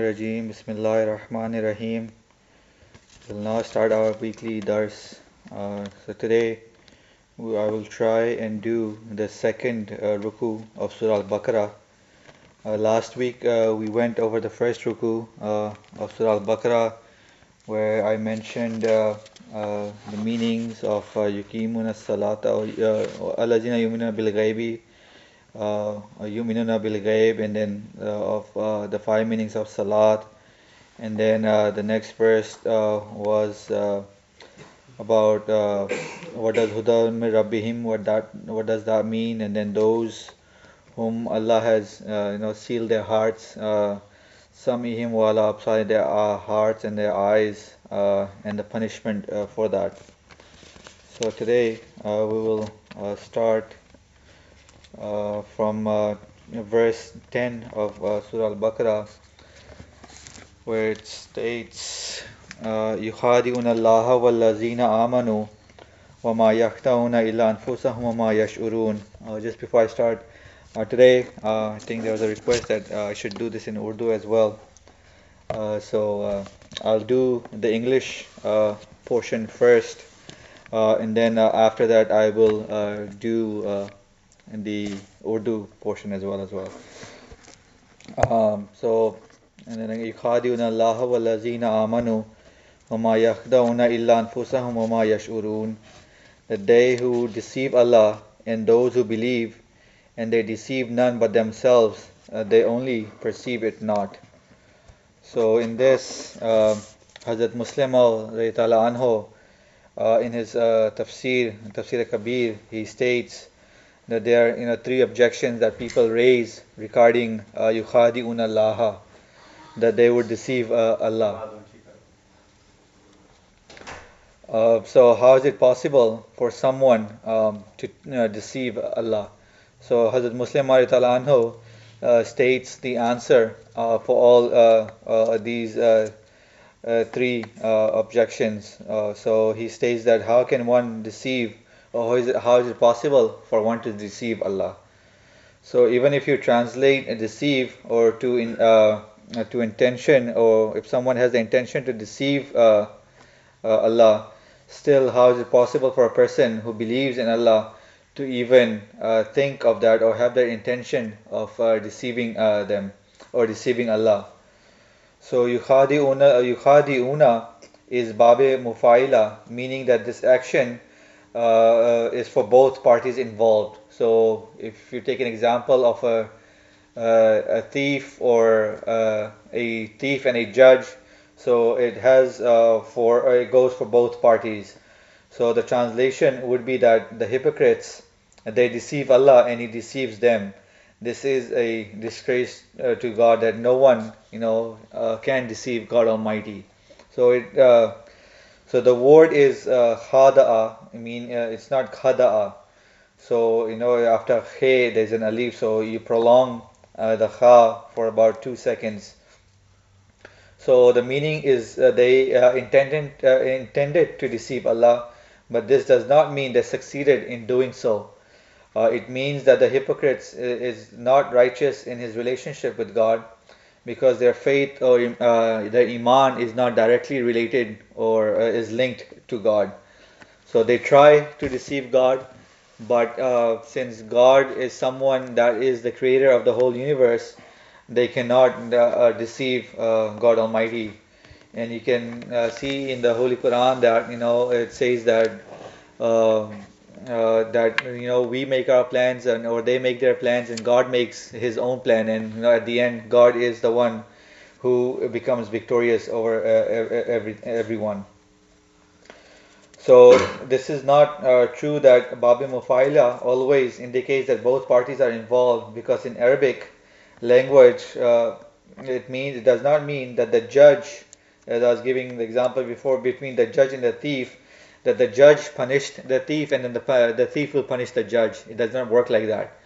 Rajim. Bismillahir Rahmanir Rahim. We'll now start our weekly dars. Uh, so today I will try and do the second uh, ruku of Surah Al-Baqarah. Uh, last week uh, we went over the first ruku uh, of Surah Al-Baqarah where I mentioned uh, the meanings of Yukimuna Salata or Alazina Yumina Bil Ghaibi Yuminuna Bil Ghaib and then uh, of uh, the five meanings of Salat. And then uh, the next verse uh, was uh, about uh, what does Huda Rabbihim what that what does that mean? And then those whom Allah has uh, you know sealed their hearts uh, Samihim wala absar their uh, hearts and their eyes uh, and the punishment uh, for that. So today uh, we will uh, start uh, from uh, verse 10 of uh, Surah Al-Baqarah where it states uh, يخادعون الله والذين آمنوا وما يخدعون إلا أنفسهم وما يشعرون uh, just before I start uh, today uh, I think there was a request that uh, I should do this in Urdu as well uh, so uh, I'll do the English uh, portion first uh, and then uh, after that I will uh, do uh, the Urdu portion as well as well um, so and then يخادعون الله والذين آمنوا وما يخدعون إلا أنفسهم وما يشعرون that they who deceive Allah and those who believe and they deceive none but themselves uh, they only perceive it not so in this uh, Hazrat Muslim anhu uh, in his uh, tafsir tafsir kabir he states that there are you know three objections that people raise regarding uh, yukhadi'un Allah that they would deceive uh, Allah uh, so how is it possible for someone um, to you know, deceive Allah so Hazrat Muslim anhu uh, states the answer uh, for all uh, uh, these uh, uh, three uh, objections. Uh, so he states that how can one deceive, or how is, it, how is it possible for one to deceive Allah? So even if you translate deceive or to in, uh, to intention, or if someone has the intention to deceive uh, uh, Allah, still how is it possible for a person who believes in Allah to even uh, think of that or have that intention of uh, deceiving them or deceiving Allah? So yukhadi'una, yukhadi'una is babe mufaila, meaning that this action uh, uh, is for both parties involved. So if you take an example of a, uh, a thief or uh, a thief and a judge, so it has uh, for it goes for both parties. So the translation would be that the hypocrites they deceive Allah and He deceives them this is a disgrace uh, to God that no one, you know, uh, can deceive God Almighty. So it, uh, so the word is uh, khada'a. I mean, uh, it's not khada'a. So you know, after khe there's an alif, so you prolong uh, the kha for about two seconds. So the meaning is uh, they uh, intended uh, intended to deceive Allah, but this does not mean they succeeded in doing so. It means that the hypocrite is not righteous in his relationship with God because their faith or uh, their iman is not directly related or uh, is linked to God. So they try to deceive God, but uh, since God is someone that is the creator of the whole universe, they cannot uh, deceive uh, God Almighty. And you can see in the Holy Quran that you know it says that. Um, uh, that you know we make our plans and or they make their plans and God makes his own plan. And you know at the end God is the one who becomes victorious over uh, every everyone. So this is not uh, true that Babi Mufaila always indicates that both parties are involved because in Arabic language uh, it means it does not mean that the judge as I was giving the example before between the judge and the thief that the judge punished the thief and then the, the thief will punish the judge. It does not work like that.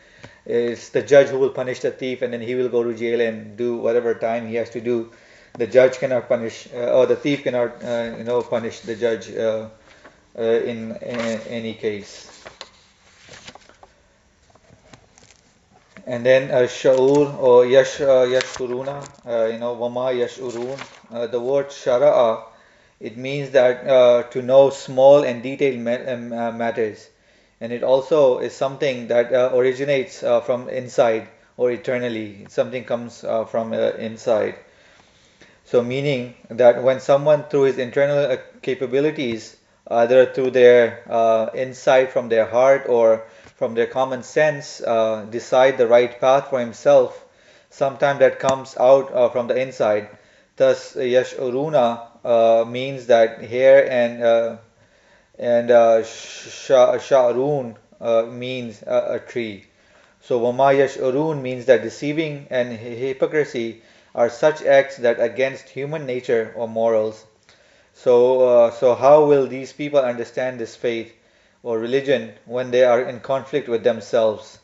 It's the judge who will punish the thief and then he will go to jail and do whatever time he has to do. The judge cannot punish, uh, or the thief cannot, uh, you know, punish the judge uh, in, in, any case. And then uh, Sha'ur or Yash uh, Yashuruna, uh, you know, Wama Yashurun. Uh, the word Shara'a, it means that uh, to know small and detailed um, uh, matters. And it also is something that uh, originates uh, from inside or eternally. Something comes uh, from uh, inside. So, meaning that when someone, through his internal uh, capabilities, either through their uh, insight from their heart or from their common sense, uh, decide the right path for himself, sometimes that comes out uh, from the inside. Thus, Yash Uruna uh, means that here and uh, and uh, uh, means a, a tree. So Wama Yash'urun means that deceiving and hypocrisy are such acts that against human nature or morals. So, uh, so how will these people understand this faith or religion when they are in conflict with themselves?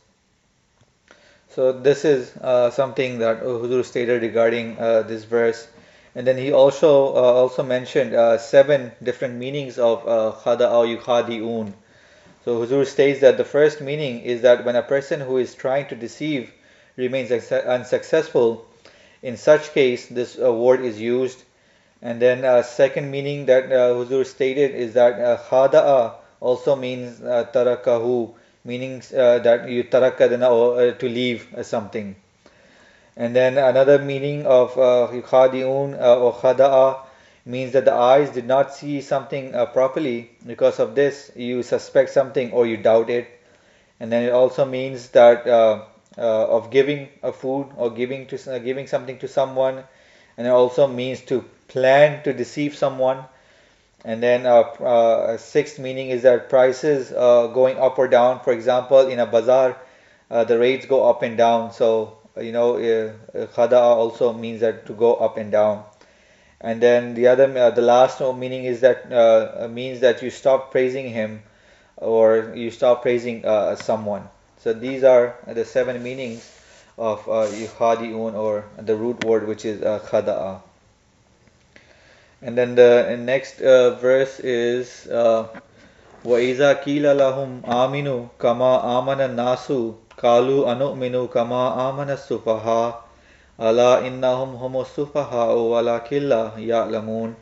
So this is uh, something that Hudur stated regarding uh, this verse. And then he also uh, also mentioned uh, seven different meanings of uh, khada or yukhadi'un. So Huzur states that the first meaning is that when a person who is trying to deceive remains unsuccessful, in such case this word is used. And then uh, second meaning that uh, Huzur stated is that uh, khada'a also means uh, tarakahu, meaning uh, that you tarakadana or uh, to leave something. And then another meaning of uh, khadi'un uh, or khada'a means that the eyes did not see something uh, properly. Because of this, you suspect something or you doubt it. And then it also means that uh, uh, of giving a food or giving to uh, giving something to someone, and it also means to plan to deceive someone. And then uh, sixth meaning is that prices going up or down. For example, in a bazaar, the rates go up and down. So you know, uh, khada also means that to go up and down. And then the other, uh, the last meaning is that uh, means that you stop praising him, or you stop praising uh, someone. So these are the seven meanings of uh, yukhadi'un, or the root word which is uh, khada'a. And then the next uh, verse is uh, وَإِذَا قِيلَ لَهُمْ آمِنُوا كَمَا آمَنَ النَّاسُ قَالُوا أَنُؤْمِنُ كَمَا آمَنَ السُّفَهَاءُ أَلَا إِنَّهُمْ هُمُ السُّفَهَاءُ وَلَكِنْ لَا يَعْلَمُونَ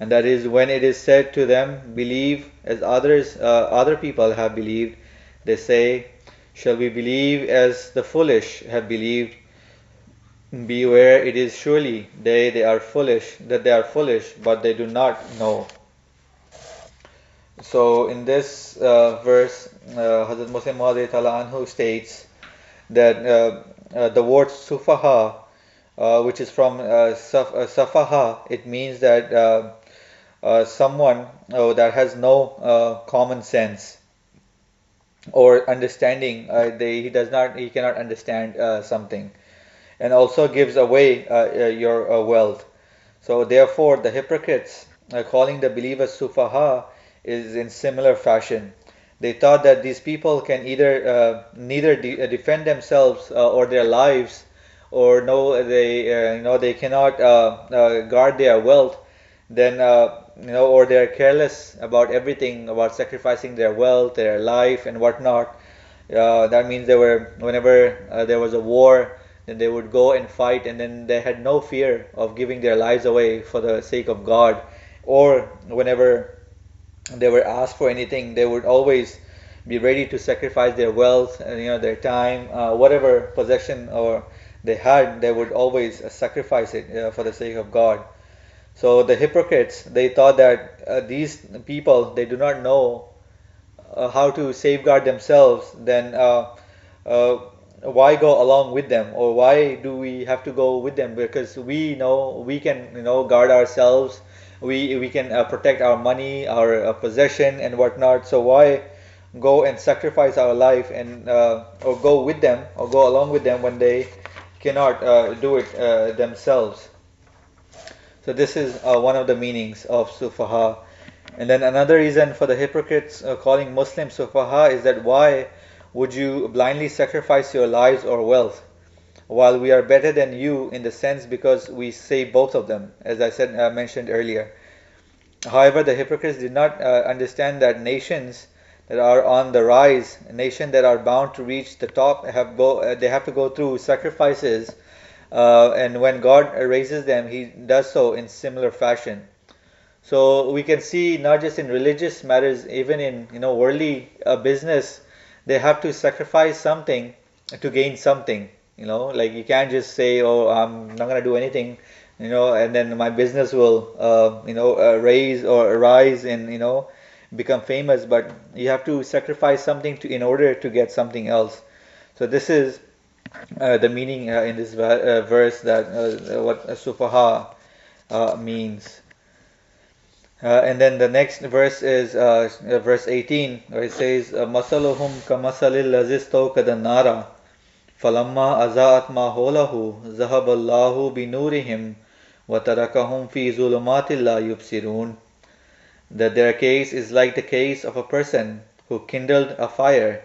And that is when it is said to them, believe as others, uh, other people have believed, they say, shall we believe as the foolish have believed? Beware, it is surely they, they are foolish, that they are foolish, but they do not know. So in this uh, verse, uh, Hazrat Muslim anhu states that uh, uh, the word sufaha, uh, which is from uh, saf- safaha, it means that someone uh, that has no common sense or understanding. They, he does not, he cannot understand something, and also gives away your wealth. So therefore, the hypocrites calling the believers sufaha is in similar fashion. They thought that these people can either uh, neither de- uh, defend themselves uh, or their lives, or no, they uh, you know they cannot uh, uh, guard their wealth. Then you know, or they're careless about everything, about sacrificing their wealth, their life, and whatnot. That means they were whenever there was a war, then they would go and fight, and then they had no fear of giving their lives away for the sake of God. Or whenever they were asked for anything, they would always be ready to sacrifice their wealth, and, you know, their time, uh, whatever possession or they had, they would always uh, sacrifice it uh, for the sake of God. So the hypocrites, they thought that uh, these people, they do not know uh, how to safeguard themselves. Then uh, uh, why go along with them, or why do we have to go with them? Because we know we can, you know, guard ourselves. We we can uh, protect our money, our uh, possession, and whatnot. So why go and sacrifice our life and uh, or go with them or go along with them when they cannot uh, do it uh, themselves? So this is uh, one of the meanings of sufaha. And then another reason for the hypocrites calling Muslims sufaha is that why would you blindly sacrifice your lives or wealth while we are better than you in the sense because we save both of them, as I said uh, mentioned earlier. However, the hypocrites did not uh, understand that nations that are on the rise, a nation that are bound to reach the top, have go, uh, they have to go through sacrifices, uh, and when God raises them, He does so in similar fashion. So we can see not just in religious matters, even in you know worldly uh, business, they have to sacrifice something to gain something. You know, like you can't just say, "Oh, I'm not gonna do anything," you know, and then my business will, uh, you know, uh, raise or rise and you know become famous. But you have to sacrifice something to in order to get something else. So this is uh, the meaning uh, in this uh, verse that uh, what sufaha means. Uh, and then the next verse is uh, verse 18, where it says, "Masaluhum kamasalil kadanara, falamma azaat ma holahu, zahaballahu binurihim, watarakahum fi zulumatilla yubsirun." That their case is like the case of a person who kindled a fire,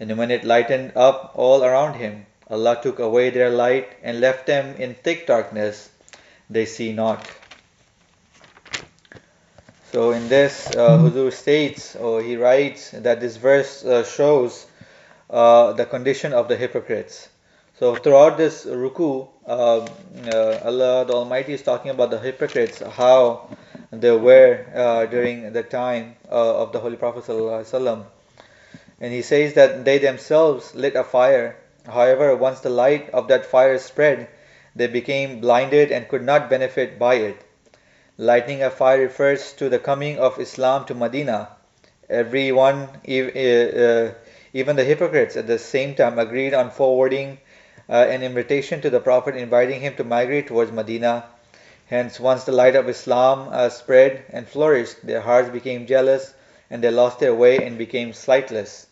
and when it lightened up all around him, Allah took away their light and left them in thick darkness. They see not. So in this, uh, Huzur states, or he writes, that this verse uh, shows uh, the condition of the hypocrites. So throughout this ruku, uh, uh, Allah the Almighty is talking about the hypocrites, how they were uh, during the time of the Holy Prophet. And he says that they themselves lit a fire. However, once the light of that fire spread, they became blinded and could not benefit by it. Lighting a fire refers to the coming of Islam to Medina. Everyone, even the hypocrites, at the same time agreed on forwarding uh, an invitation to the Prophet inviting him to migrate towards Medina. Hence, once the light of Islam uh, spread and flourished, their hearts became jealous and they lost their way and became sightless.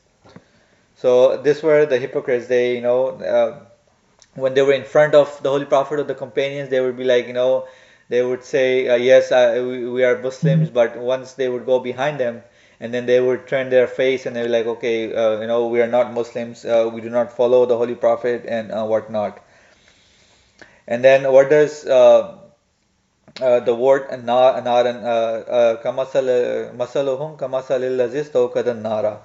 So, this were the hypocrites. They, you know, uh, when they were in front of the Holy Prophet or the companions, they would be like, you know, they would say, uh, Yes, uh, we, we, are Muslims, but once they would go behind them, and then they would turn their face and they were like, Okay, uh, you know, we are not Muslims, uh, we do not follow the Holy Prophet, and uh, whatnot. And then what does uh, the word naran, masaluhum kamasalil nara.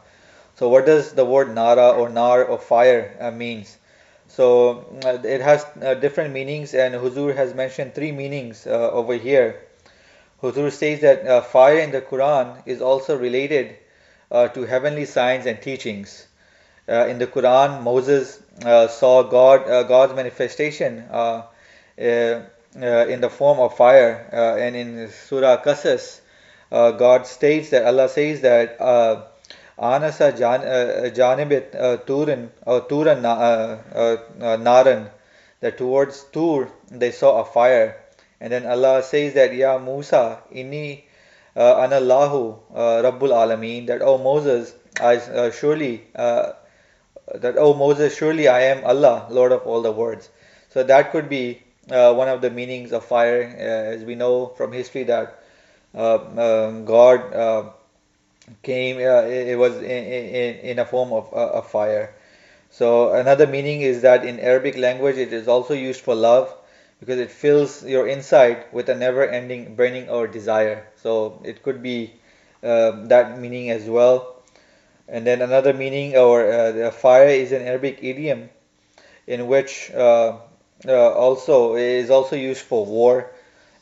So, what does the word nara or nar or fire means? So uh, it has uh, different meanings, and Huzur has mentioned three meanings uh, over here. Huzur says that uh, fire in the Quran is also related uh, to heavenly signs and teachings. Uh, in the Quran, Moses saw God, God's manifestation in the form of fire, and in Surah Qasas, God states that Allah says that Anasa Janibit Turan or Turan Naran that towards Tur they saw a fire. And then Allah says that Ya Musa inni uh, anallahu uh, Rabbul Alameen that oh Moses I uh, surely uh, that oh Moses surely I am Allah Lord of all the worlds. So that could be uh, one of the meanings of fire uh, as we know from history that um, God came uh, it was in, in, in a form of uh, a fire. So another meaning is that in arabic language it is also used for love because it fills your inside with a never ending burning or desire. So it could be uh, that meaning as well. And then another meaning or uh, fire is an arabic idiom in which uh, uh, also is also used for war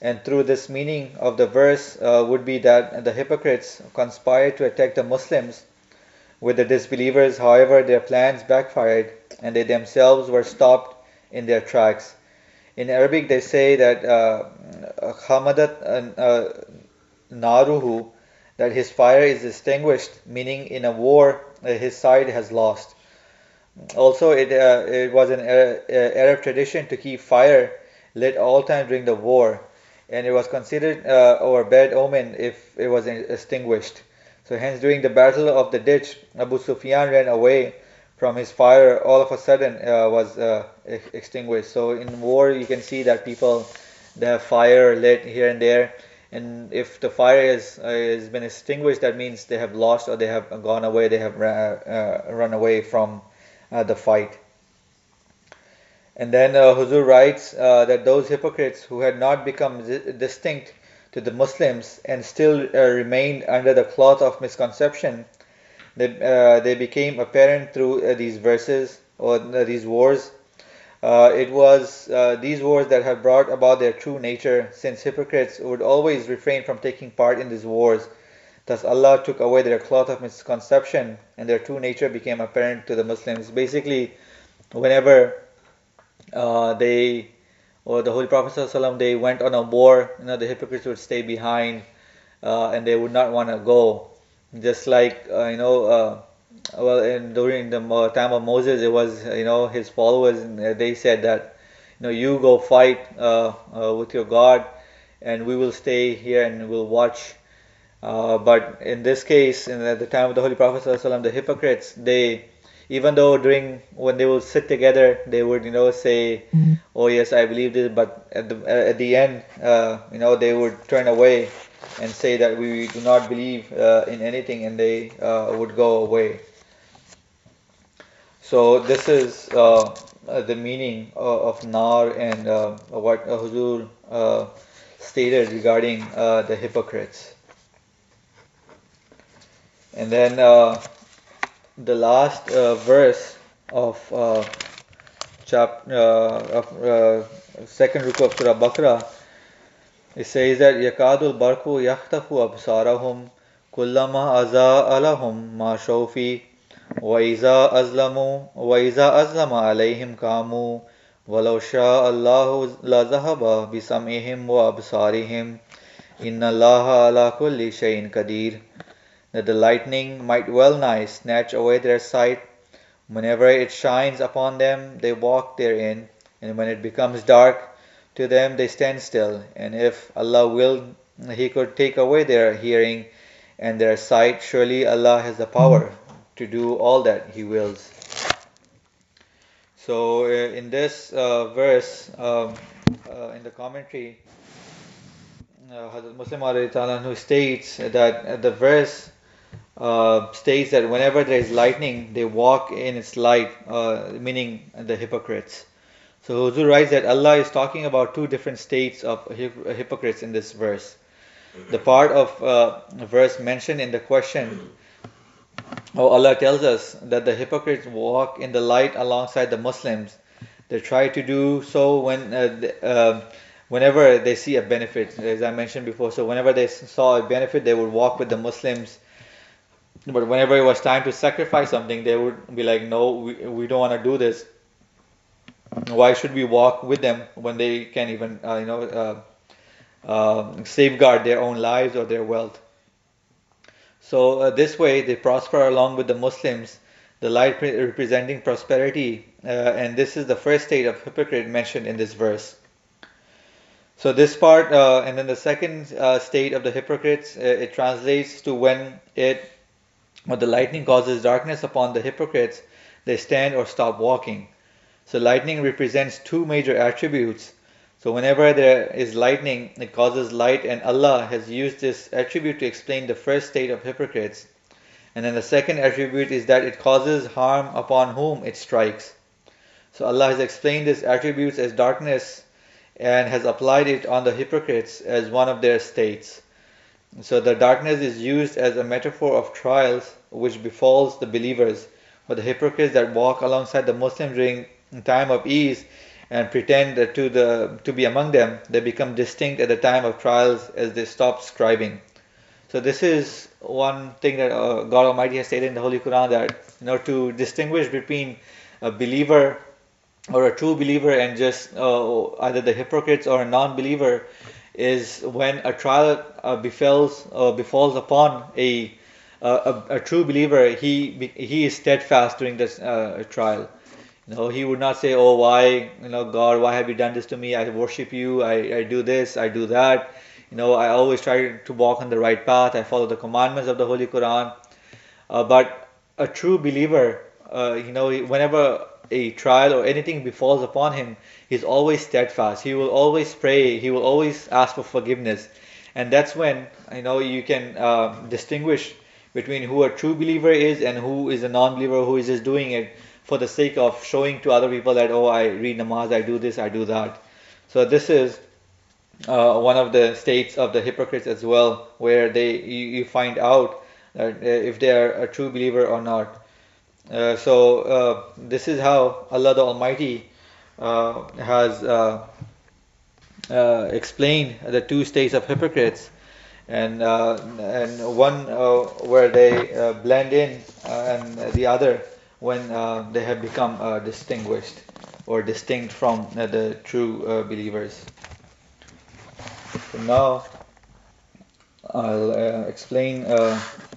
and through this meaning of the verse uh, would be that the hypocrites conspired to attack the Muslims with the disbelievers. However, their plans backfired and they themselves were stopped in their tracks. In Arabic, they say that uh, Hamadat uh, uh, Naruhu, that his fire is extinguished, meaning in a war uh, his side has lost. Also, it, uh, it was an Arab tradition to keep fire lit all time during the war and it was considered uh, or bad omen if it was extinguished. So hence during the battle of the ditch, Abu Sufyan ran away from his fire all of a sudden uh, was uh, extinguished. So in war you can see that people they have fire lit here and there and if the fire is, uh, has been extinguished that means they have lost or they have gone away they have uh, run away from uh, the fight. And then uh, Huzur writes uh, that those hypocrites who had not become distinct to the Muslims and still uh, remained under the cloth of misconception, they, uh, they became apparent through uh, these verses or uh, these wars. It was these wars that have brought about their true nature, since hypocrites would always refrain from taking part in these wars. Thus, Allah took away their cloth of misconception, and their true nature became apparent to the Muslims. Basically, whenever uh, they or the Holy Prophet ﷺ, they went on a war, you know, the hypocrites would stay behind uh, and they would not want to go. Just like, uh, you know, uh, well, in, during the time of Moses, it was, you know, his followers, and they said that, you know, you go fight uh, uh, with your God and we will stay here and we'll watch. Uh, but in this case, in the time of the Holy Prophet ﷺ, the hypocrites, they even though during when they would sit together they would you know say mm-hmm. oh yes i believe this but at the at the end uh, you know they would turn away and say that we do not believe uh, in anything and they uh, would go away so this is uh, the meaning of, nar and uh, what huzur uh, stated regarding the hypocrites and then the last uh, verse of uh, chap uh, of uh, second ruku of Surah Baqarah, it says that yakadul barku yahtafu absarahum kullama aza alahum ma shawfi wa iza azlamu wa iza azlama alayhim kamu ولو شاء الله لذهب بسمعهم وأبصارهم إن الله على كل شيء قدير that the lightning might well nigh snatch away their sight. Whenever it shines upon them, they walk therein, and when it becomes dark to them, they stand still. And if Allah willed, He could take away their hearing and their sight. Surely Allah has the power to do all that He wills. So, uh, in this uh, verse, um, uh, in the commentary, uh, Hazrat Muslim who states that the verse uh, states that whenever there is lightning, they walk in its light, uh, meaning the hypocrites. So Huzur writes that Allah is talking about two different states of hypocrites in this verse. The part of uh, verse mentioned in the question, oh, Allah tells us that the hypocrites walk in the light alongside the Muslims. They try to do so when, uh, uh, whenever they see a benefit, as I mentioned before. So whenever they saw a benefit, they would walk with the Muslims but whenever it was time to sacrifice something, they would be like, no, we, we don't want to do this. Why should we walk with them when they can even, uh, you know, uh, uh, safeguard their own lives or their wealth? So uh, this way, they prosper along with the Muslims, the light representing prosperity, uh, and this is the first state of hypocrite mentioned in this verse. So this part, uh, and then the second state of the hypocrites, it translates to when it or the lightning causes darkness upon the hypocrites, they stand or stop walking. So lightning represents two major attributes. So whenever there is lightning, it causes light, and Allah has used this attribute to explain the first state of hypocrites. And then the second attribute is that it causes harm upon whom it strikes. So Allah has explained these attributes as darkness and has applied it on the hypocrites as one of their states. So the darkness is used as a metaphor of trials which befalls the believers, but the hypocrites that walk alongside the Muslims during time of ease and pretend to the to be among them, they become distinct at the time of trials as they stop scribing. So this is one thing that uh, God Almighty has stated in the Holy Quran that you know to distinguish between a believer or a true believer and just uh, either the hypocrites or a non-believer is when a trial uh, befalls uh, befalls upon a, a, a true believer, he he is steadfast during this uh, trial. You know, he would not say, "Oh, why, you know, God, why have you done this to me? I worship you. I, I do this. I do that. You know, I always try to walk on the right path. I follow the commandments of the Holy Quran." Uh, but a true believer, uh, you know, whenever a trial or anything befalls upon him, he's always steadfast. He will always pray. He will always ask for forgiveness. And that's when you know you can uh, distinguish between who a true believer is and who is a non-believer who is just doing it for the sake of showing to other people that oh I read namaz, I do this, I do that. So this is uh, one of the states of the hypocrites as well, where they you, you find out that uh, if they are a true believer or not. Uh, so uh, this is how Allah the Almighty uh, has uh, uh, explained the two states of hypocrites, and uh, and one uh, where they uh, blend in, and the other when they have become distinguished or distinct from the true believers. So now I'll explain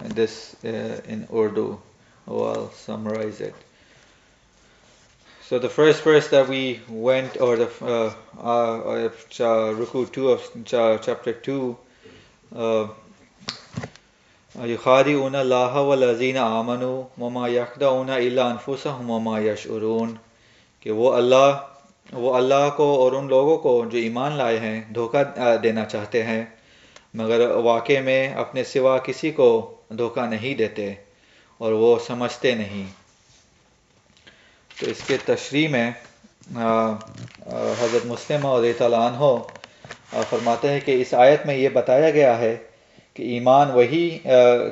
this in Urdu, or I'll summarize it. So the first verse that we went, or the uh, uh, uh, uh Ruku 2 of uh, chapter 2, يخادعون الله والذین آمنوا وما یخدعون الا انفسهم وما یشعرون کہ وہ اللہ وہ اللہ کو اور ان لوگوں کو جو ایمان لائے ہیں دھوکہ دینا چاہتے ہیں مگر واقع میں اپنے سوا کسی کو دھوکہ نہیں دیتے اور وہ سمجھتے نہیں۔ تو اس کے تشریح میں حضرت مسلم اور تعالیٰ ہو فرماتے ہیں کہ اس آیت میں یہ بتایا گیا ہے کہ ایمان وہی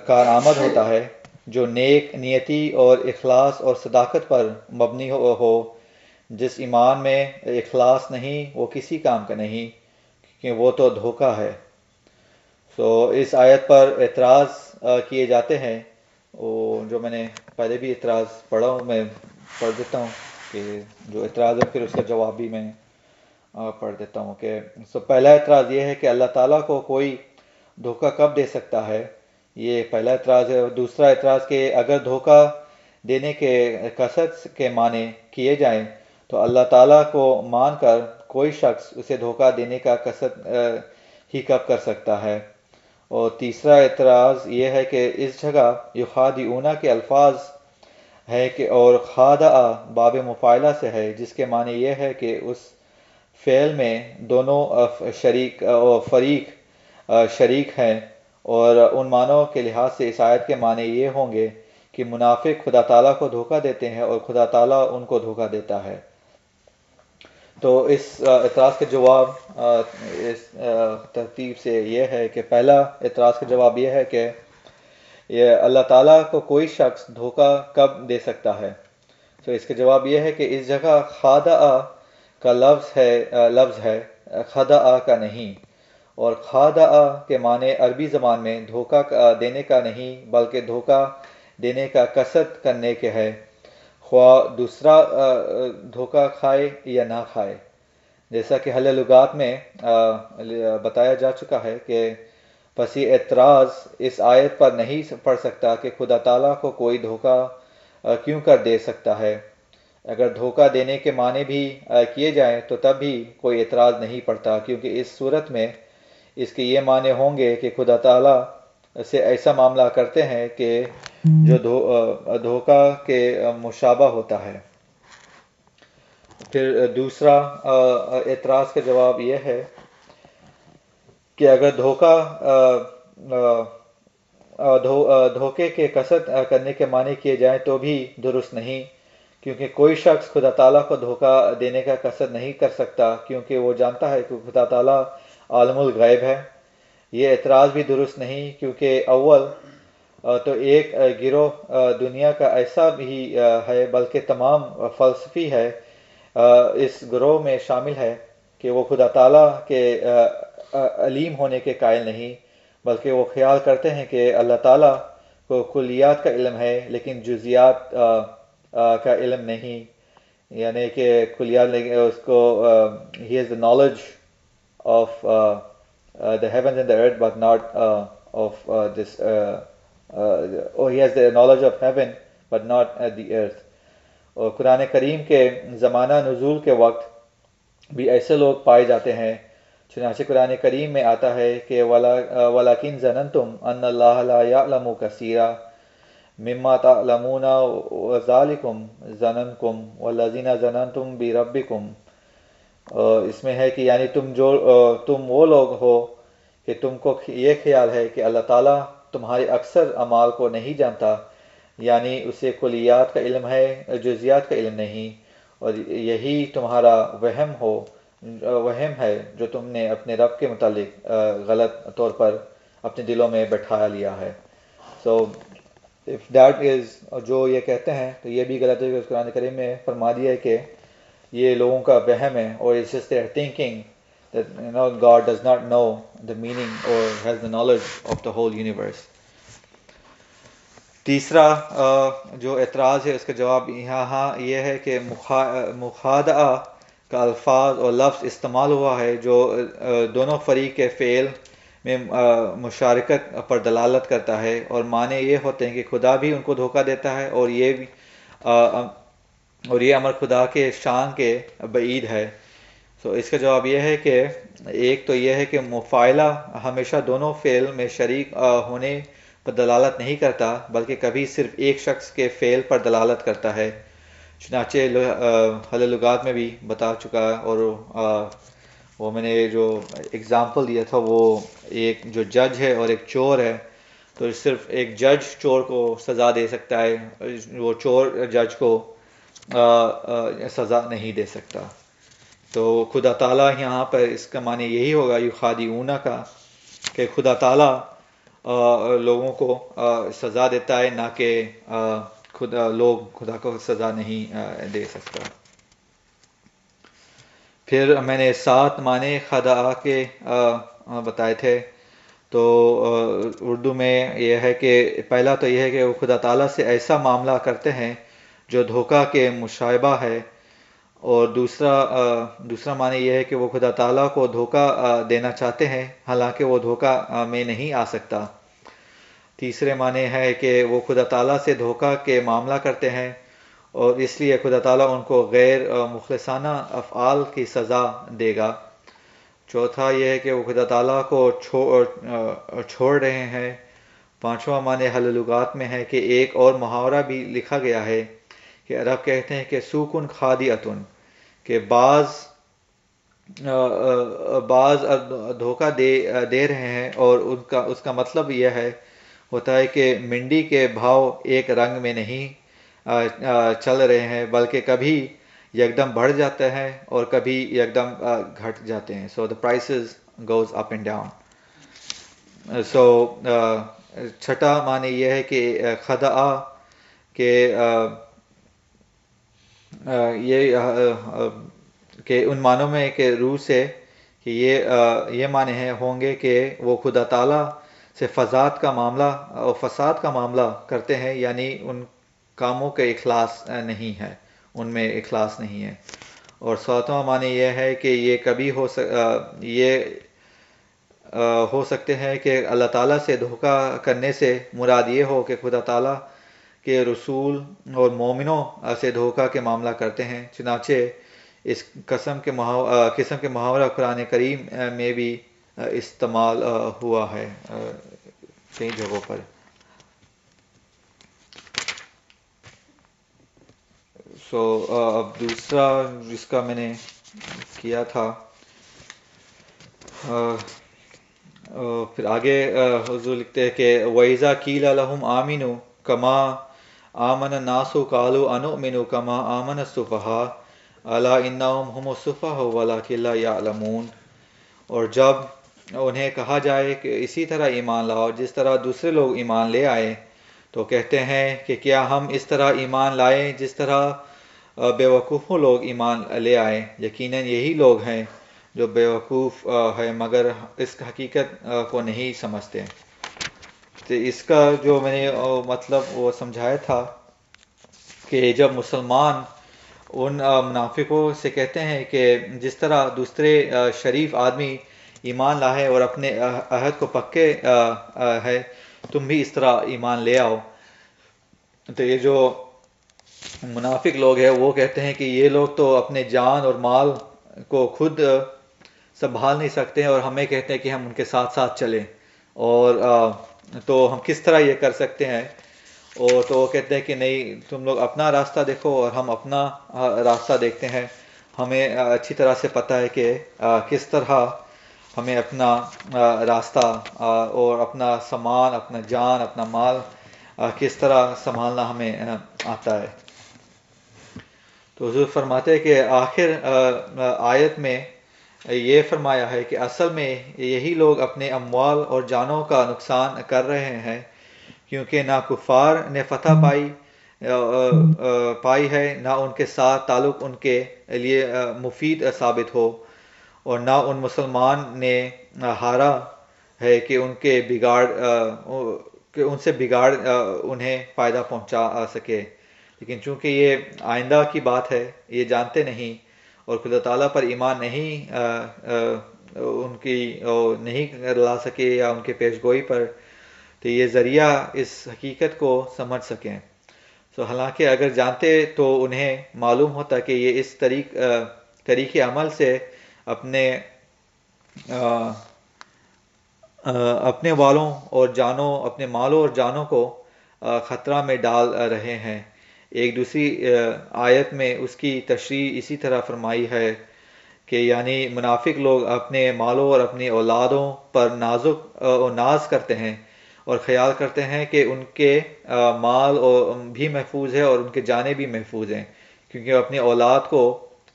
کارآمد ہوتا ہے جو نیک نیتی اور اخلاص اور صداقت پر مبنی ہو جس ایمان میں اخلاص نہیں وہ کسی کام کا نہیں کیونکہ وہ تو دھوکہ ہے۔ سو so, اس آیت پر اعتراض کیے جاتے ہیں اور جو میں نے پہلے بھی اعتراض پڑھا ہوں، میں پڑھ دیتا ہوں کہ جو اعتراض ہے، پھر اس کا جواب بھی میں پڑھ دیتا ہوں کہ سو، پہلا اعتراض یہ ہے کہ اللہ تعالیٰ کو کوئی دھوکہ کب دے سکتا ہے؟ یہ پہلا اعتراض ہے۔ اور دوسرا اعتراض کہ اگر دھوکہ دینے کے کثرت کے معنی کیے جائیں تو اللہ تعالیٰ کو مان کر کوئی شخص اسے دھوکہ دینے کا کثرت ہی کب کر سکتا ہے؟ اور تیسرا اعتراض یہ ہے کہ اس جگہ یخادی اونا کے الفاظ ہے کہ اور خادہ باب مفائلہ سے ہے، جس کے معنی یہ ہے کہ اس فعل میں دونوں شریک فریق شریک ہیں اور ان معنوں کے لحاظ سے اس آیت کے معنی یہ ہوں گے کہ منافق خدا تعالیٰ کو دھوکہ دیتے ہیں اور خدا تعالیٰ ان کو دھوکہ دیتا ہے۔ تو اس اعتراض کے جواب اس ترتیب سے یہ ہے کہ پہلا اعتراض کا جواب یہ ہے کہ یہ اللہ تعالیٰ کو کوئی شخص دھوکہ کب دے سکتا ہے؟ تو اس کا جواب یہ ہے کہ اس جگہ خادآ کا لفظ ہے لفظ ہے خدا کا نہیں، اور خادآ کے معنی عربی زبان میں دھوکہ دینے کا نہیں، بلکہ دھوکہ دینے کا کثرت کرنے کے ہے۔ خواہ دوسرا دھوکہ کھائے یا نہ کھائے۔ جیسا کہ حل لغات میں بتایا جا چکا ہے کہ پسی اعتراض اس آیت پر نہیں پڑھ سکتا کہ خدا تعالیٰ کو کوئی دھوکہ کیوں کر دے سکتا ہے۔ اگر دھوکہ دینے کے معنی بھی کیے جائیں تو تب بھی کوئی اعتراض نہیں پڑتا، کیونکہ اس صورت میں اس کے یہ معنی ہوں گے کہ خدا تعالیٰ سے ایسا معاملہ کرتے ہیں کہ جو دھوکہ کے مشابہ ہوتا ہے۔ پھر دوسرا اعتراض کا جواب یہ ہے کہ اگر دھوکہ دھوکے کے قصد کرنے کے معنی کیے جائیں تو بھی درست نہیں، کیونکہ کوئی شخص خدا تعالیٰ کو دھوکہ دینے کا قصد نہیں کر سکتا، کیونکہ وہ جانتا ہے کہ خدا تعالیٰ عالم الغیب ہے۔ یہ اعتراض بھی درست نہیں، کیونکہ اول تو ایک گروہ دنیا کا ایسا بھی ہے، بلکہ تمام فلسفی ہے اس گروہ میں شامل ہے کہ وہ خدا تعالیٰ کے علیم ہونے کے قائل نہیں، بلکہ وہ خیال کرتے ہیں کہ اللہ تعالیٰ کو کلیات کا علم ہے، لیکن جزیات کا علم نہیں یعنی کہ کلیات اس کو ہی is the knowledge of uh, the heavens and the earth, but not uh, of uh, this. Uh, uh, oh, he has the knowledge of heaven, but not uh, the earth. اور قرآن کریم کے زمانہ نزول کے وقت بھی ایسے لوگ پائے جاتے ہیں چنانچہ قرآن کریم میں آتا ہے کہ ولاکن زنن تم ان اللہ علم کثیرہ مما تعلمون وزالکم زنن کم و لذینہ زنن تم بھی رب کم اس میں ہے کہ یعنی تم جو تم وہ لوگ ہو کہ تم کو یہ خیال ہے کہ اللہ تعالیٰ تمہارے اکثر اعمال کو نہیں جانتا یعنی اسے کلیات کا علم ہے، جزیات کا علم نہیں، اور یہی تمہارا وہم ہو وہم ہے جو تم نے اپنے رب کے متعلق غلط طور پر اپنے دلوں میں بیٹھا لیا ہے۔ سو اف دیٹ از جو یہ کہتے ہیں، تو یہ بھی غلط ہے کہ اس قرآن کریم میں فرما دیا ہے کہ یہ لوگوں کا وہم ہے اور it's just their thinking that no god does not know the meaning or has the knowledge of the whole universe تیسرا جو اعتراض ہے، اس کا جواب یہاں یہ ہے کہ مخادعہ کا الفاظ اور لفظ استعمال ہوا ہے جو دونوں فریق کے فعل میں مشارکت پر دلالت کرتا ہے اور معنی یہ ہوتے ہیں کہ خدا بھی ان کو دھوکہ دیتا ہے اور یہ بھی اور یہ امر خدا کے شان کے بعید ہے۔ تو اس کا جواب یہ ہے کہ ایک تو یہ ہے کہ مفائلہ ہمیشہ دونوں فعل میں شریک ہونے پر دلالت نہیں کرتا، بلکہ کبھی صرف ایک شخص کے فعل پر دلالت کرتا ہے۔ چنانچہ حل لغات میں بھی بتا چکا ہے اور وہ میں نے جو اگزامپل دیا تھا، وہ ایک جو جج ہے اور ایک چور ہے۔ تو صرف ایک جج چور کو سزا دے سکتا ہے، وہ چور جج کو سزا نہیں دے سکتا۔ تو خدا تعالیٰ یہاں پر اس کا معنی یہی ہوگا یو خادی اونا کا، کہ خدا تعالیٰ لوگوں کو سزا دیتا ہے، نہ کہ خدا، لوگ خدا کو سزا نہیں دے سکتا۔ پھر میں نے سات معنی خدا کے بتائے تھے۔ تو اردو میں یہ ہے کہ پہلا تو یہ ہے کہ وہ خدا تعالیٰ سے ایسا معاملہ کرتے ہیں جو دھوکہ کے مشاہبہ ہے، اور دوسرا دوسرا معنی یہ ہے کہ وہ خدا تعالیٰ کو دھوکہ دینا چاہتے ہیں، حالانکہ وہ دھوکہ میں نہیں آ سکتا۔ تیسرے معنی ہے کہ وہ خدا تعالیٰ سے دھوکہ کے معاملہ کرتے ہیں، اور اس لیے خدا تعالیٰ ان کو غیر مخلصانہ افعال کی سزا دے گا۔ چوتھا یہ ہے کہ وہ خدا تعالیٰ کو چھوڑ چھوڑ رہے ہیں۔ پانچواں معنی حل میں ہے کہ ایک اور محاورہ بھی لکھا گیا ہے۔ کہ عرب کہتے ہیں کہ سوکن خادی اتن کہ بعض بعض دھوکہ دے دے رہے ہیں اور ان کا، اس کا مطلب یہ ہے، ہوتا ہے کہ منڈی کے بھاؤ ایک رنگ میں نہیں چل رہے ہیں، بلکہ کبھی یکدم بڑھ جاتے ہیں اور کبھی یکدم گھٹ جاتے ہیں۔ So the prices goes up and down so چھٹا معنی یہ ہے کہ خدا کہ یہ کہ ان معنوں میں کہ روح سے کہ یہ یہ معنی ہیں، ہوں گے کہ وہ خدا تعالیٰ سے فضاد کا معاملہ اور فساد کا معاملہ کرتے ہیں یعنی ان کاموں کا اخلاص نہیں ہے ان میں اخلاص نہیں ہے اور ساتواں معنی یہ ہے کہ یہ کبھی ہو سک یہ ہو سکتے ہیں کہ اللہ تعالیٰ سے دھوکہ کرنے سے مراد یہ ہو کہ خدا تعالیٰ کہ رسول اور مومنوں سے دھوکہ کے معاملہ کرتے ہیں، چنانچہ اس قسم کے قسم کے محاورہ قرآن کریم میں بھی استعمال ہوا ہے کئی جگہوں پر۔ سو اب دوسرا جس کا میں نے کیا تھا پھر آگے حضور لکھتے ہیں کہ ویزا کیل الحم آمین کما آمن ناسو کالو انو منو کما آمن صفحا الا انہم ہم صفحا ولکن لا یعلمون۔ اور جب انہیں کہا جائے کہ اسی طرح ایمان لاؤ، جس طرح دوسرے لوگ ایمان لے آئے، تو کہتے ہیں کہ کیا ہم اس طرح ایمان لائے جس طرح بے بیوقوفوں لوگ ایمان لے آئے؟ یقیناً یہی لوگ ہیں جو بے وقوف ہے مگر اس حقیقت کو نہیں سمجھتے۔ تو اس کا جو میں نے مطلب وہ سمجھایا تھا کہ جب مسلمان ان منافقوں سے کہتے ہیں کہ جس طرح دوسرے شریف آدمی ایمان لائے اور اپنے عہد کو پکے ہے، تم بھی اس طرح ایمان لے آؤ۔ تو یہ جو منافق لوگ ہیں، وہ کہتے ہیں کہ یہ لوگ تو اپنے جان اور مال کو خود سنبھال نہیں سکتے اور ہمیں کہتے ہیں کہ ہم ان کے ساتھ ساتھ چلیں اور تو ہم کس طرح یہ کر سکتے ہیں؟ اور تو وہ کہتے ہیں کہ نہیں، تم لوگ اپنا راستہ دیکھو اور ہم اپنا راستہ دیکھتے ہیں۔ ہمیں اچھی طرح سے پتہ ہے کہ کس طرح ہمیں اپنا راستہ اور اپنا سامان، اپنا جان، اپنا مال کس طرح سنبھالنا ہمیں آتا ہے۔ تو حضور فرماتے ہیں کہ آخر آیت میں یہ فرمایا ہے کہ اصل میں یہی لوگ اپنے اموال اور جانوں کا نقصان کر رہے ہیں، کیونکہ نہ کفار نے فتح پائی پائی ہے، نہ ان کے ساتھ تعلق ان کے لیے مفید ثابت ہو، اور نہ ان مسلمان نے ہارا ہے کہ ان کے بگاڑ کہ ان سے بگاڑ انہیں فائدہ پہنچا سکے۔ لیکن چونکہ یہ آئندہ کی بات ہے، یہ جانتے نہیں اور خدا تعالیٰ پر ایمان نہیں ان کی نہیں لا سکے یا ان کے پیش گوئی پر، تو یہ ذریعہ اس حقیقت کو سمجھ سکیں۔ سو حالانکہ اگر جانتے تو انہیں معلوم ہوتا کہ یہ اس طریق طریق عمل سے اپنے اپنے والوں اور جانوں، اپنے مالوں اور جانوں کو خطرہ میں ڈال رہے ہیں۔ ایک دوسری آیت میں اس کی تشریح اسی طرح فرمائی ہے کہ یعنی منافق لوگ اپنے مالوں اور اپنی اولادوں پر نازک اور ناز کرتے ہیں اور خیال کرتے ہیں کہ ان کے مال بھی محفوظ ہے اور ان کے جانے بھی محفوظ ہیں، کیونکہ وہ اپنی اولاد کو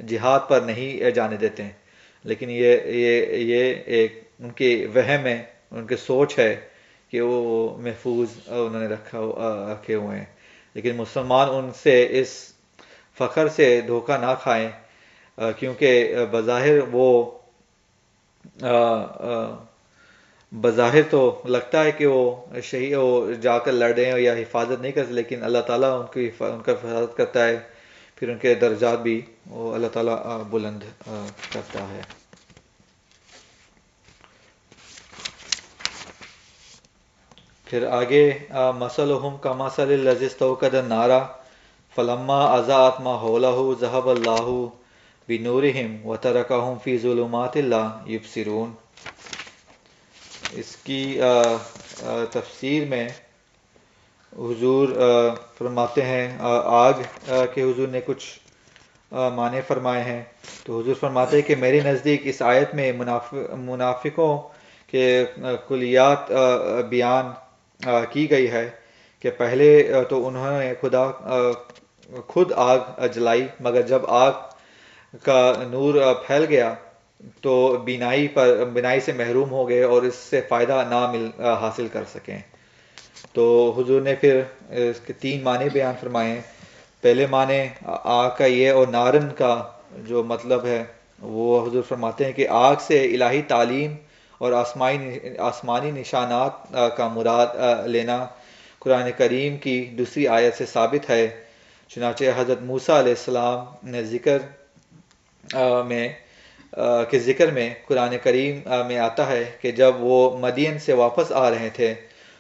جہاد پر نہیں جانے دیتے ہیں۔ لیکن یہ یہ یہ ایک ان کے وہم ہے، ان کی سوچ ہے کہ وہ محفوظ انہوں نے رکھا رکھے ہوئے ہیں۔ لیکن مسلمان ان سے اس فخر سے دھوکہ نہ کھائیں کیونکہ بظاہر وہ بظاہر تو لگتا ہے کہ وہ شہید وہ جا کر لڑ رہے ہیں یا حفاظت نہیں کرتے، لیکن اللہ تعالیٰ ان کی ان کا حفاظت کرتا ہے، پھر ان کے درجات بھی وہ اللہ تعالیٰ بلند کرتا ہے۔ پھر آگے مسل ہم کا مسل لذست قد نارا فلما آزاد ما ہولا ہو ذہب اللہ بنورہم و ترکا ہم فی ظلمات اللہ یبصرون اس کی تفسیر میں حضور فرماتے ہیں آگ کے حضور نے کچھ معنی فرمائے ہیں۔ تو حضور فرماتے ہیں کہ میرے نزدیک اس آیت میں منافقوں کے کلیات بیان کی گئی ہے کہ پہلے تو انہوں نے خدا خود آگ جلائی، مگر جب آگ کا نور پھیل گیا، تو بینائی پر، بینائی سے محروم ہو گئے اور اس سے فائدہ نہ مل حاصل کر سکیں تو حضور نے پھر اس کے تین معنی بیان فرمائے۔ پہلے معنی آگ کا یہ اور نارن کا جو مطلب ہے، وہ حضور فرماتے ہیں کہ آگ سے الہی تعلیم اور آسمانی آسمانی نشانات کا مراد لینا قرآن کریم کی دوسری آیت سے ثابت ہے۔ چنانچہ حضرت موسیٰ علیہ السلام نے ذکر میں کے ذکر میں قرآن کریم میں آتا ہے کہ جب وہ مدین سے واپس آ رہے تھے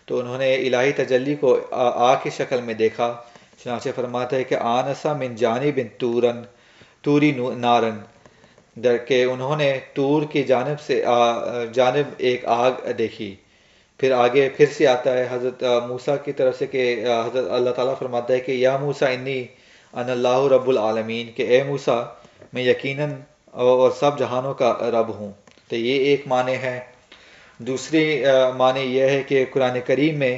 تو انہوں نے الہی تجلی کو آ کی شکل میں دیکھا۔ چنانچہ فرماتا ہے کہ آنسا من جانب تورن، توری نارن۔ در کہ انہوں نے ٹور کی جانب سے جانب ایک آگ دیکھی۔ پھر آگے پھر سے آتا ہے حضرت موسیٰ کی طرف سے کہ حضرت اللہ تعالیٰ فرماتا ہے کہ یا موسیٰ انی ان اللہ رب العالمین، کہ اے موسیٰ میں یقیناً اور سب جہانوں کا رب ہوں۔ تو یہ ایک معنی ہے۔ دوسری معنی یہ ہے کہ قرآن کریم میں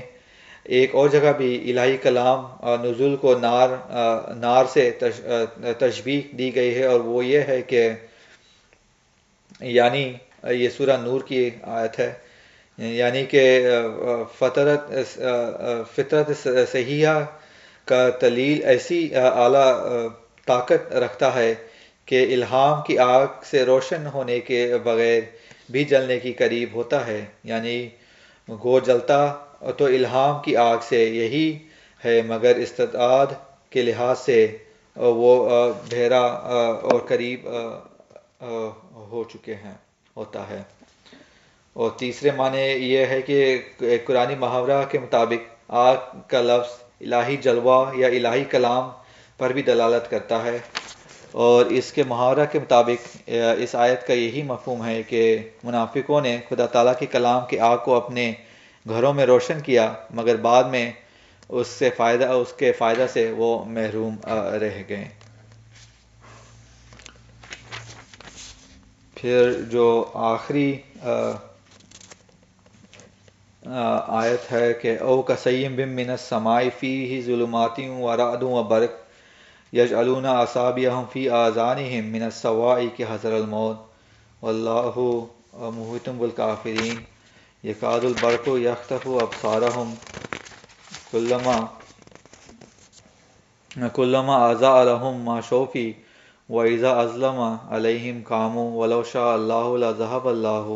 ایک اور جگہ بھی الہی کلام نزول کو نار نار سے تشبیح دی گئی ہے اور وہ یہ ہے کہ یعنی یہ سورہ نور کی آیت ہے یعنی کہ فطرت فطرت صحیحہ کا دلیل ایسی اعلیٰ طاقت رکھتا ہے کہ الہام کی آگ سے روشن ہونے کے بغیر بھی جلنے کی قریب ہوتا ہے۔ یعنی گو جلتا تو الہام کی آگ سے یہی ہے، مگر استطاعت کے لحاظ سے وہ بھیرا اور قریب ہو چکے ہیں، ہوتا ہے۔ اور تیسرے معنی یہ ہے کہ قرآن محاورہ کے مطابق آگ کا لفظ الہی جلوہ یا الہی کلام پر بھی دلالت کرتا ہے۔ اور اس کے محاورہ کے مطابق، اس آیت کا یہی مفہوم ہے کہ منافقوں نے خدا تعالیٰ کے کلام کی آگ کو اپنے گھروں میں روشن کیا، مگر بعد میں اس سے فائدہ، اس کے فائدہ سے وہ محروم رہ گئے۔ پھر جو آخری آیت ہے کہ او کسیم بم من السماء فی ہی ظلماتی و رعد و برق یجعلون اصابعهم فی آذانهم من السوائی کے حضر الموت۔ واللہ محتم بالکافرین۔ یقاد البرق و یکتف و ابصارہم۔ کلما کلما آزا الحم ما شوفی۔ وَإِذَا أَظْلَمَ عَلَيْهِمْ قَامُوا وَلَوْ شَاءَ اللَّهُ لَذَهَبَ اللَّهُ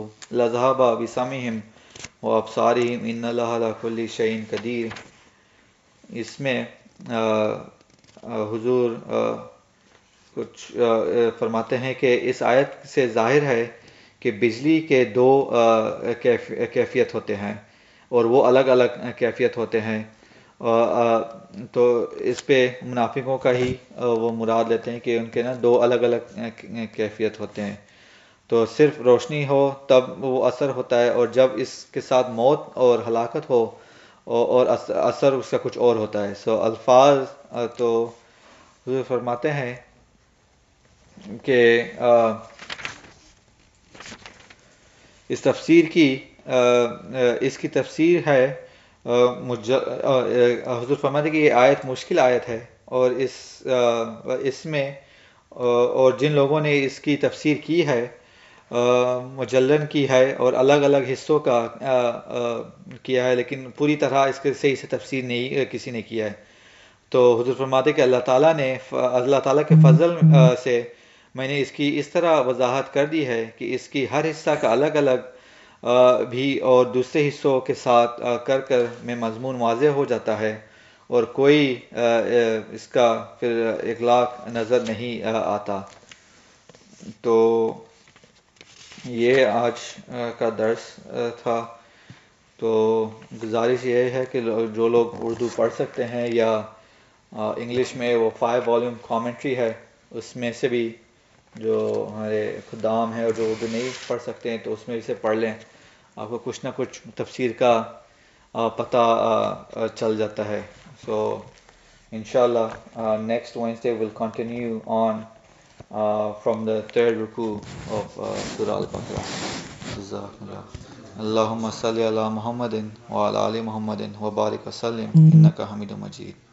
لَذَهَبَ بِسَمْعِهِمْ وَأَبْصَارِهِمْ إِنَّ اللَّهَ عَلَى كُلِّ شَيْءٍ قَدِيرٌ۔ اس میں حضور کچھ فرماتے ہیں کہ اس آیت سے ظاہر ہے کہ بجلی کے دو کیفیت ہوتے ہیں اور وہ الگ الگ کیفیت ہوتے ہیں۔ تو اس پہ منافقوں کا ہی وہ مراد لیتے ہیں کہ ان کے نا دو الگ الگ کیفیت ہوتے ہیں۔ تو صرف روشنی ہو تب وہ اثر ہوتا ہے، اور جب اس کے ساتھ موت اور ہلاکت ہو اور اثر اس کا کچھ اور ہوتا ہے۔ سو الفاظ تو حضور فرماتے ہیں کہ اس تفسیر کی اس کی تفسیر ہے حضور فرماتے کہ یہ آیت مشکل آیت ہے اور اس اس میں اور جن لوگوں نے اس کی تفسیر کی ہے مجلن کی ہے اور الگ الگ حصوں کا کیا ہے، لیکن پوری طرح اس کے صحیح سے تفسیر نہیں کسی نے کیا ہے۔ تو حضور فرماتے کہ اللہ تعالیٰ نے اللہ تعالیٰ کے فضل سے میں نے اس کی اس طرح وضاحت کر دی ہے کہ اس کی ہر حصہ کا الگ الگ بھی اور دوسرے حصوں کے ساتھ کر کر میں مضمون واضح ہو جاتا ہے اور کوئی اس کا پھر اخلاق نظر نہیں آتا۔ تو یہ آج کا درس تھا۔ تو گزارش یہ ہے کہ جو لوگ اردو پڑھ سکتے ہیں یا انگلش میں وہ فائیو والیوم کامنٹری ہے، اس میں سے بھی جو ہمارے خدام ہیں اور جو اردو نہیں پڑھ سکتے ہیں، تو اس میں اسے پڑھ لیں۔ آپ کو کچھ نہ کچھ تفسیر کا پتہ چل جاتا ہے۔ سو ان شاء اللہ next Wednesday will continue on from the third رکو آف سرال البقرہ۔ اللہ صلی محمد وعلی محمد وبارک وسلم انکا حمید مجید۔